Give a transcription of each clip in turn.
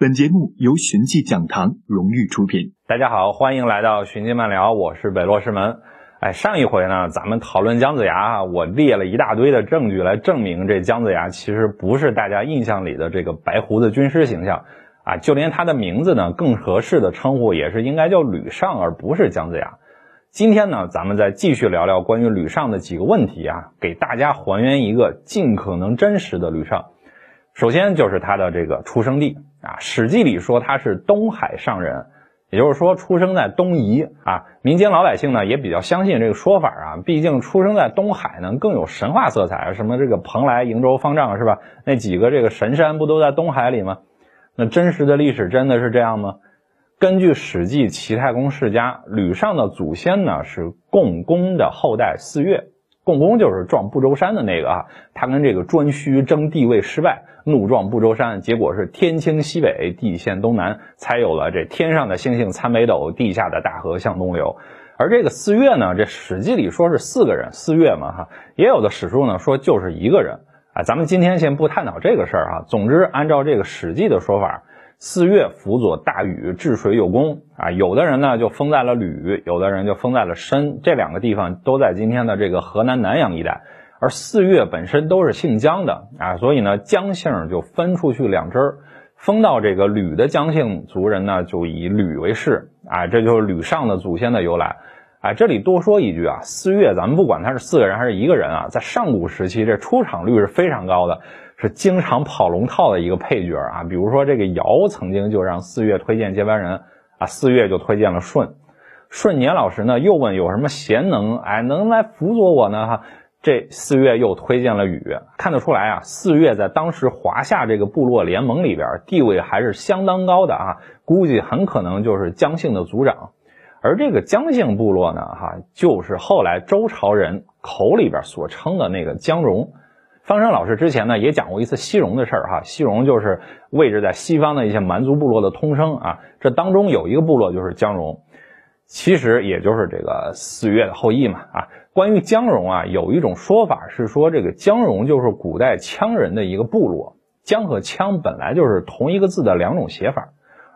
本节目由寻迹讲堂荣誉出品。大家好，欢迎来到寻迹漫聊，我是北落师门。哎，上一回呢，咱们讨论姜子牙，我列了一大堆的证据来证明这姜子牙其实不是大家印象里的这个白胡子军师形象啊，就连他的名字呢，更合适的称呼也是应该叫吕尚，而不是姜子牙。今天呢，咱们再继续聊聊关于吕尚的几个问题啊，给大家还原一个尽可能真实的吕尚。首先就是他的这个出生地。啊，《史记》里说他是东海上人，也就是说出生在东夷啊。民间老百姓呢也比较相信这个说法啊，毕竟出生在东海呢更有神话色彩，什么这个蓬莱、瀛洲、方丈是吧？那几个这个神山不都在东海里吗？那真实的历史真的是这样吗？根据《史记·齐太公世家》，吕尚的祖先呢是共工的后代四岳。共工就是撞不周山的那个啊，他跟这个颛顼争帝位失败，怒撞不周山，结果是天倾西北，地陷东南，才有了这天上的星星参北斗，地下的大河向东流。而这个四岳呢，这史记里说是四个人，四岳嘛哈，也有的史书呢说就是一个人啊。咱们今天先不探讨这个事儿啊，总之按照这个史记的说法。四岳辅佐大禹治水有功啊，有的人呢就封在了吕，有的人就封在了申，这两个地方都在今天的这个河南南阳一带。而四岳本身都是姓姜的啊，所以呢姜姓就分出去两支，封到这个吕的姜姓族人呢就以吕为氏啊，这就是吕尚的祖先的由来。哎，这里多说一句啊，四岳咱们不管他是四个人还是一个人啊，在上古时期这出场率是非常高的。是经常跑龙套的一个配角啊，比如说这个尧曾经就让四月推荐接班人啊，四月就推荐了舜。舜年老师呢又问有什么贤能哎能来辅佐我呢哈，这四月又推荐了禹。看得出来啊，四月在当时华夏这个部落联盟里边地位还是相当高的啊，估计很可能就是姜姓的族长。而这个姜姓部落呢哈，就是后来周朝人口里边所称的那个姜戎。方生老师之前呢也讲过一次西戎的事儿哈，西戎就是位置在西方的一些蛮族部落的通称啊，这当中有一个部落就是姜戎，其实也就是这个四岳的后裔嘛啊。关于姜戎啊，有一种说法是说这个姜戎就是古代羌人的一个部落，姜和羌本来就是同一个字的两种写法。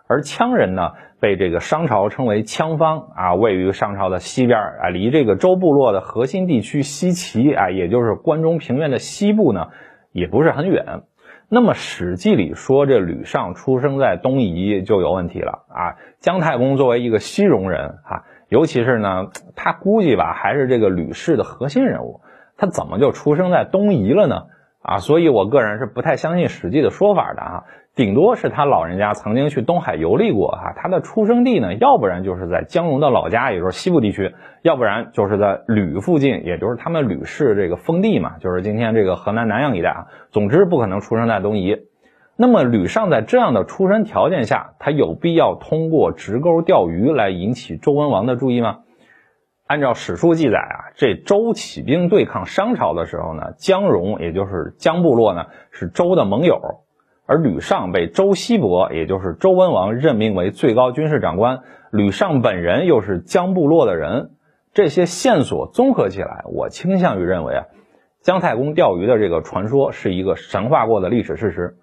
而羌人呢，被这个商朝称为羌方啊，位于商朝的西边啊，离这个周部落的核心地区西岐啊，也就是关中平原的西部呢，也不是很远。那么《史记》里说这吕尚出生在东夷就有问题了啊。姜太公作为一个西戎人啊，尤其是呢，他估计吧还是这个吕氏的核心人物，他怎么就出生在东夷了呢？啊，所以我个人是不太相信《史记》的说法的啊。顶多是他老人家曾经去东海游历过哈，他的出生地呢，要不然就是在姜戎的老家，也就是西部地区，要不然就是在吕附近，也就是他们吕氏这个封地嘛，就是今天这个河南南阳一带啊。总之不可能出生在东夷。那么吕尚在这样的出身条件下，他有必要通过直钩钓鱼来引起周文王的注意吗？按照史书记载啊，这周起兵对抗商朝的时候呢，姜戎也就是姜部落呢，是周的盟友。而吕尚被周西伯，也就是周文王任命为最高军事长官，吕尚本人又是姜部落的人，这些线索综合起来，我倾向于认为啊，姜太公钓鱼的这个传说是一个神话过的历史事实，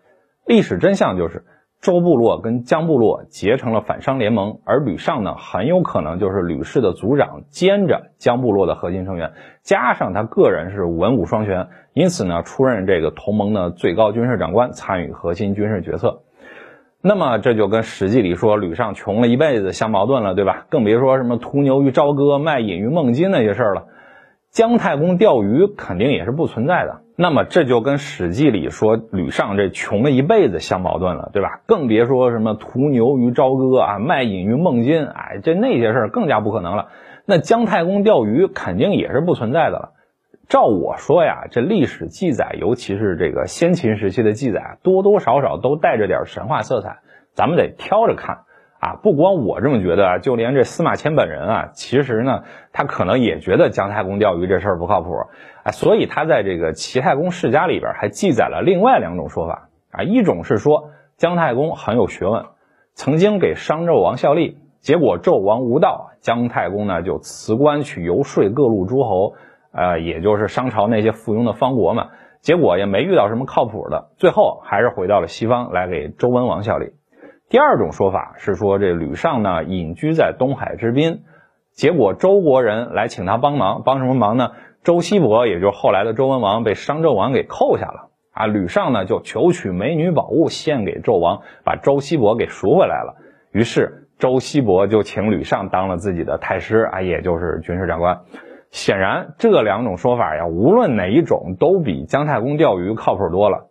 历史真相就是。周部落跟姜部落结成了反商联盟，而吕尚呢，很有可能就是吕氏的族长兼着姜部落的核心成员，加上他个人是文武双全，因此呢，出任这个同盟的最高军事长官，参与核心军事决策。那么这就跟史记里说吕尚穷了一辈子相矛盾了，对吧？更别说什么屠牛于朝歌，卖饮于孟津那些事儿了。姜太公钓鱼肯定也是不存在的。那么这就跟《史记》里说吕尚这穷了一辈子相矛盾了，对吧？更别说什么屠牛于朝歌啊，卖饮于孟津，哎，这那些事儿更加不可能了。那姜太公钓鱼肯定也是不存在的了。照我说呀，这历史记载，尤其是这个先秦时期的记载，多多少少都带着点神话色彩，咱们得挑着看。啊，不光我这么觉得啊，就连这司马迁本人啊，其实呢，他可能也觉得姜太公钓鱼这事儿不靠谱，啊，所以他在这个《齐太公世家》里边还记载了另外两种说法啊，一种是说姜太公很有学问，曾经给商纣王效力，结果纣王无道，姜太公呢就辞官去游说各路诸侯，呃，也就是商朝那些附庸的方国嘛，结果也没遇到什么靠谱的，最后还是回到了西方来给周文王效力。第二种说法是说，这吕尚呢隐居在东海之滨，结果周国人来请他帮忙，帮什么忙呢？周西伯，也就是后来的周文王，被商纣王给扣下了啊。吕尚呢就求取美女宝物献给纣王，把周西伯给赎回来了。于是周西伯就请吕尚当了自己的太师啊，也就是军事长官。显然，这两种说法呀，无论哪一种，都比姜太公钓鱼靠谱多了。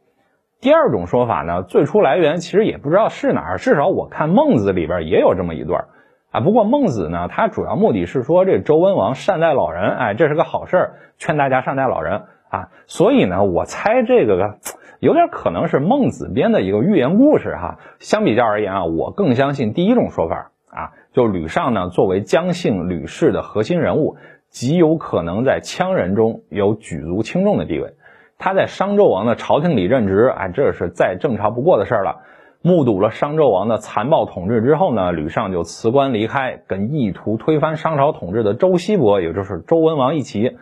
第二种说法呢，最初来源其实也不知道是哪儿，至少我看《孟子》里边也有这么一段啊。不过孟子呢，他主要目的是说这周文王善待老人，哎，这是个好事儿，劝大家善待老人啊。所以呢，我猜这个有点可能是孟子编的一个寓言故事哈。相比较而言啊，我更相信第一种说法啊，就吕尚呢作为姜姓吕氏的核心人物，极有可能在羌人中有举足轻重的地位。他在商纣王的朝廷里任职，哎，这是再正常不过的事了。目睹了商纣王的残暴统治之后呢，吕尚就辞官离开，跟意图推翻商朝统治的周西伯，也就是周文王一起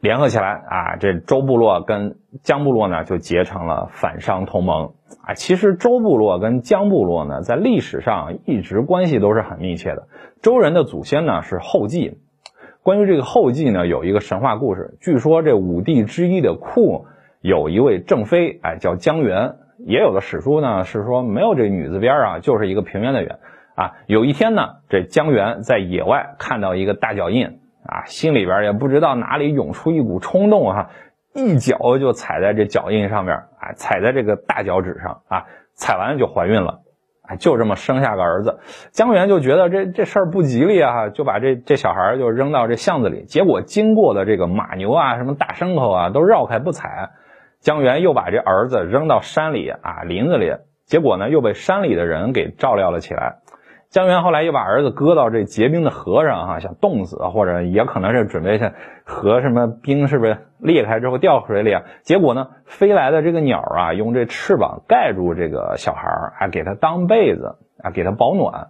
联合起来啊。这周部落跟姜部落呢，就结成了反商同盟。啊，其实周部落跟姜部落呢，在历史上一直关系都是很密切的。周人的祖先呢是后稷。关于这个后稷呢，有一个神话故事。据说这五帝之一的库有一位正妃，哎，叫姜元。也有的史书呢是说没有这女字边啊，就是一个平原的原啊。有一天呢，这姜元在野外看到一个大脚印啊，心里边也不知道哪里涌出一股冲动哈，一脚就踩在这脚印上面啊，踩在这个大脚趾上啊，踩完就怀孕了。就这么生下个儿子，江源就觉得这这事儿不吉利啊，就把这这小孩就扔到这巷子里。结果经过的这个马牛啊，什么大牲口啊，都绕开不踩。江源又把这儿子扔到山里啊林子里，结果呢又被山里的人给照料了起来。姜元后来又把儿子搁到这结冰的河上，哈，想冻死，或者也可能是准备像河什么冰是不是裂开之后掉水里啊？结果呢，飞来的这个鸟啊，用这翅膀盖住这个小孩儿，还给他当被子啊，给他保暖。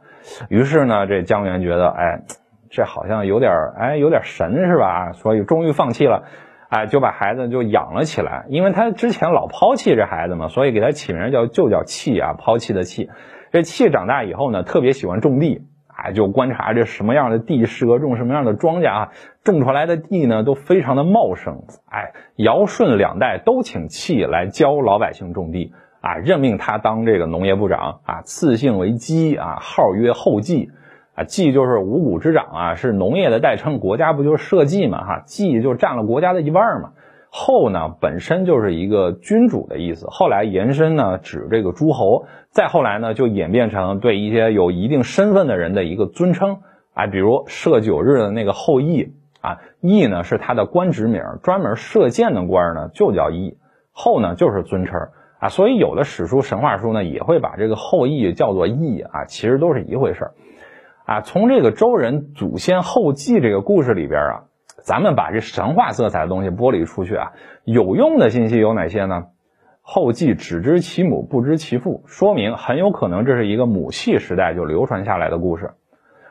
于是呢，这姜元觉得，哎，这好像有点，哎，有点神是吧？所以终于放弃了，哎，就把孩子就养了起来。因为他之前老抛弃这孩子嘛，所以给他起名叫就叫弃啊，抛弃的弃。这弃长大以后呢，特别喜欢种地哎，就观察这什么样的地适合种什么样的庄稼啊，种出来的地呢都非常的茂盛。哎，尧舜两代都请弃来教老百姓种地啊，任命他当这个农业部长啊，赐姓为姬啊，号曰后稷啊，稷就是五谷之长啊，是农业的代称。国家不就是社稷嘛哈，稷就占了国家的一半嘛。后呢，本身就是一个君主的意思，后来延伸呢，指这个诸侯，再后来呢，就演变成对一些有一定身份的人的一个尊称，啊，比如射九日的那个后羿，啊，羿呢是他的官职名，专门射箭的官呢就叫羿，后呢就是尊称，啊，所以有的史书、神话书呢也会把这个后羿叫做羿，啊，其实都是一回事啊，从这个周人祖先后继这个故事里边啊。咱们把这神话色彩的东西剥离出去啊，有用的信息有哪些呢？后继只知其母不知其父，说明很有可能这是一个母系时代就流传下来的故事。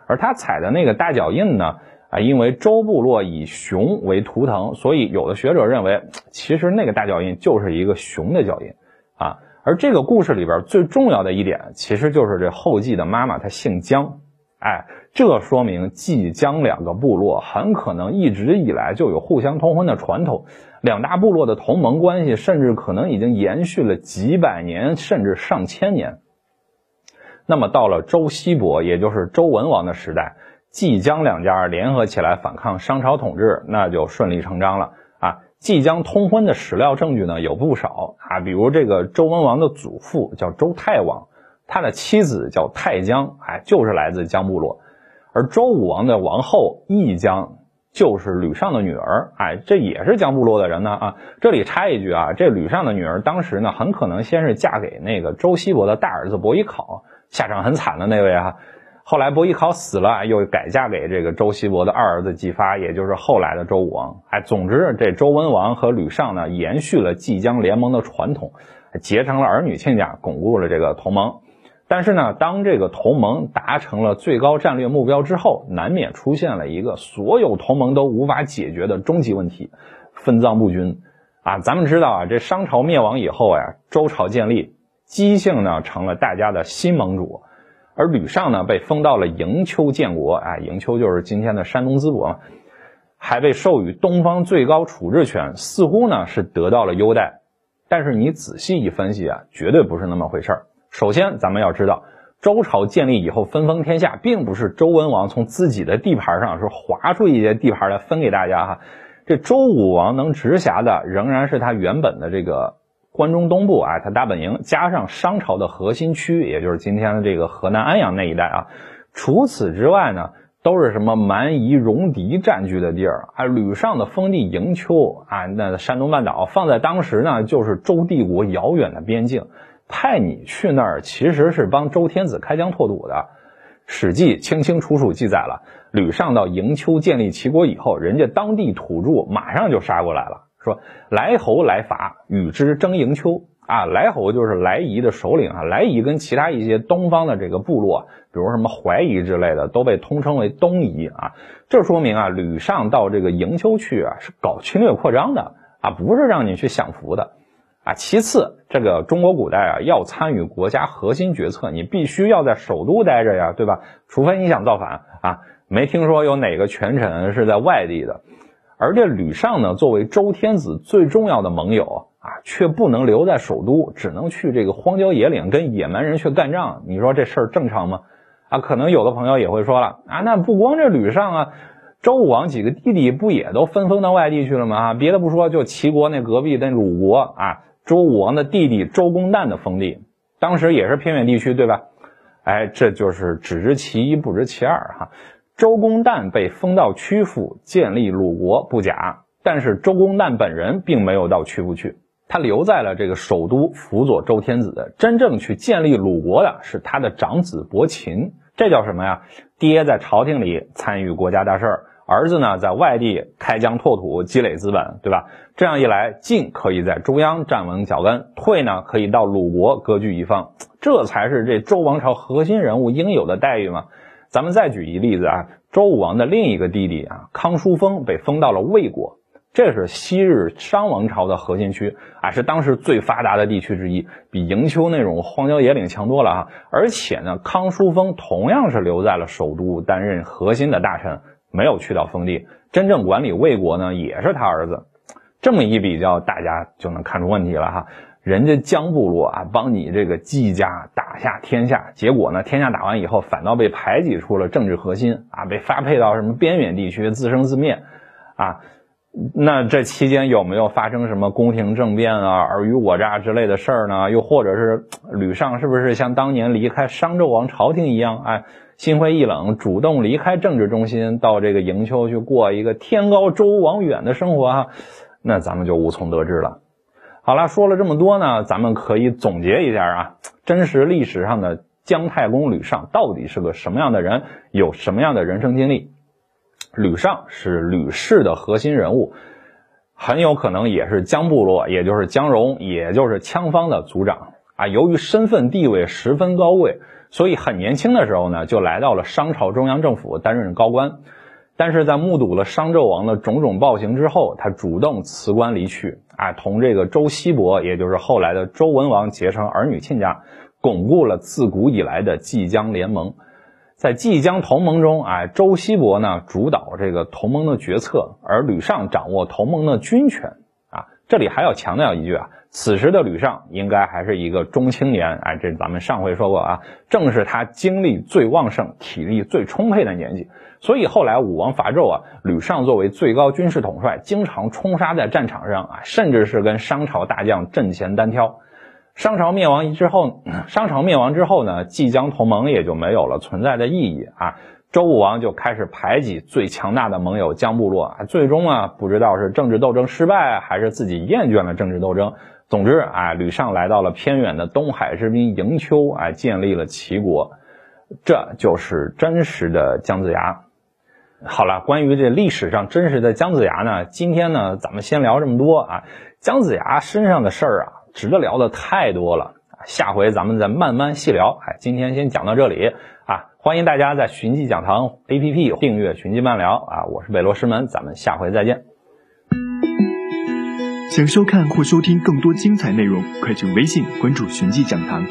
而他踩的那个大脚印呢，啊，因为周部落以熊为图腾，所以有的学者认为，其实那个大脚印就是一个熊的脚印啊。而这个故事里边最重要的一点，其实就是这后继的妈妈她姓姜。哎，这说明冀江两个部落很可能一直以来就有互相通婚的传统，两大部落的同盟关系甚至可能已经延续了几百年，甚至上千年。那么到了周西伯，也就是周文王的时代，冀江两家联合起来反抗商朝统治，那就顺理成章了啊。冀江通婚的史料证据呢有不少啊，比如这个周文王的祖父叫周太王。他的妻子叫太姜，哎，就是来自姜部落，而周武王的王后义姜就是吕尚的女儿，哎，这也是姜部落的人呢啊。这里插一句啊，这吕尚的女儿当时呢，很可能先是嫁给那个周西伯的大儿子伯邑考，下场很惨的那位啊。后来伯邑考死了，又改嫁给这个周西伯的二儿子姬发，也就是后来的周武王。哎，总之这周文王和吕尚呢，延续了冀姜联盟的传统，结成了儿女亲家，巩固了这个同盟。但是呢，当这个同盟达成了最高战略目标之后，难免出现了一个所有同盟都无法解决的终极问题——分赃不均。啊，咱们知道啊，这商朝灭亡以后呀，周朝建立，姬姓呢成了大家的新盟主，而吕尚呢被封到了营丘建国，啊，营丘就是今天的山东淄博，还被授予东方最高处置权，似乎呢是得到了优待。但是你仔细一分析啊，绝对不是那么回事儿。首先，咱们要知道，周朝建立以后分封天下，并不是周文王从自己的地盘上是划出一些地盘来分给大家哈。这周武王能直辖的仍然是他原本的这个关中东部啊，他大本营加上商朝的核心区，也就是今天的这个河南安阳那一带啊。除此之外呢？都是什么蛮夷、戎狄占据的地儿啊？吕尚的封地营丘啊，那山东半岛放在当时呢，就是周帝国遥远的边境。派你去那儿，其实是帮周天子开疆拓土的。《史记》清清楚楚记载了，吕尚到营丘建立齐国以后，人家当地土著马上就杀过来了，说来侯来伐，与之争营丘。啊，来侯就是来夷的首领啊，来夷跟其他一些东方的这个部落，比如什么淮夷之类的，都被通称为东夷啊。这说明啊，吕尚到这个营丘去啊，是搞侵略扩张的啊，不是让你去享福的啊。其次，这个中国古代啊，要参与国家核心决策，你必须要在首都待着呀，对吧？除非你想造反啊，没听说有哪个权臣是在外地的。而这吕尚呢，作为周天子最重要的盟友。啊，却不能留在首都，只能去这个荒郊野岭跟野蛮人去干仗。你说这事儿正常吗？啊，可能有的朋友也会说了啊，那不光这吕尚啊，周武王几个弟弟不也都分封到外地去了吗？啊，别的不说，就齐国那隔壁那鲁国啊，周武王的弟弟周公旦的封地，当时也是偏远地区，对吧？哎，这就是只知其一不知其二哈。周公旦被封到曲阜建立鲁国不假，但是周公旦本人并没有到曲阜去。他留在了这个首都辅佐周天子，真正去建立鲁国的是他的长子伯禽。这叫什么呀？爹在朝廷里参与国家大事儿，儿子呢在外地开疆拓土、积累资本，对吧？这样一来，进可以在中央站稳脚跟，退呢可以到鲁国割据一方，这才是这周王朝核心人物应有的待遇嘛。咱们再举一例子啊，周武王的另一个弟弟啊，康叔封被封到了魏国。这是昔日商王朝的核心区啊，是当时最发达的地区之一，比营丘那种荒郊野岭强多了啊！而且呢，康叔封同样是留在了首都担任核心的大臣，没有去到封地，真正管理魏国呢也是他儿子。这么一比较，大家就能看出问题了哈。人家姜部落啊，帮你这个季家打下天下，结果呢，天下打完以后，反倒被排挤出了政治核心啊，被发配到什么边远地区自生自灭啊。那这期间有没有发生什么宫廷政变啊、尔虞我诈之类的事儿呢？又或者是吕尚是不是像当年离开商纣王朝廷一样，哎，心灰意冷，主动离开政治中心，到这个营丘去过一个天高周王远的生活啊？那咱们就无从得知了。好了，说了这么多呢，咱们可以总结一下啊，真实历史上的姜太公吕尚到底是个什么样的人，有什么样的人生经历？吕尚是吕氏的核心人物，很有可能也是姜部落，也就是姜戎，也就是羌方的族长啊。由于身份地位十分高贵，所以很年轻的时候呢，就来到了商朝中央政府担任高官。但是在目睹了商纣王的种种暴行之后，他主动辞官离去啊，同这个周西伯，也就是后来的周文王结成儿女亲家，巩固了自古以来的冀姜联盟。在冀江同盟中，哎，周西伯呢主导这个同盟的决策，而吕尚掌握同盟的军权。这里还要强调一句啊，此时的吕尚应该还是一个中青年，哎，这咱们上回说过啊，正是他精力最旺盛、体力最充沛的年纪。所以后来武王伐纣啊，吕尚作为最高军事统帅，经常冲杀在战场上啊，甚至是跟商朝大将阵前单挑。商朝灭亡之后，商朝灭亡之后呢，冀江同盟也就没有了存在的意义啊。周武王就开始排挤最强大的盟友姜部落啊，最终啊，不知道是政治斗争失败，还是自己厌倦了政治斗争。总之啊，吕尚来到了偏远的东海之滨营丘，啊，建立了齐国，这就是真实的姜子牙。好了，关于这历史上真实的姜子牙呢，今天呢，咱们先聊这么多啊。姜子牙身上的事儿啊。值得聊的太多了，下回咱们再慢慢细聊。哎，今天先讲到这里啊！欢迎大家在寻迹讲堂 APP 订阅寻迹漫聊啊！我是北罗师门，咱们下回再见。想收看或收听更多精彩内容，快去微信关注“寻迹讲堂”。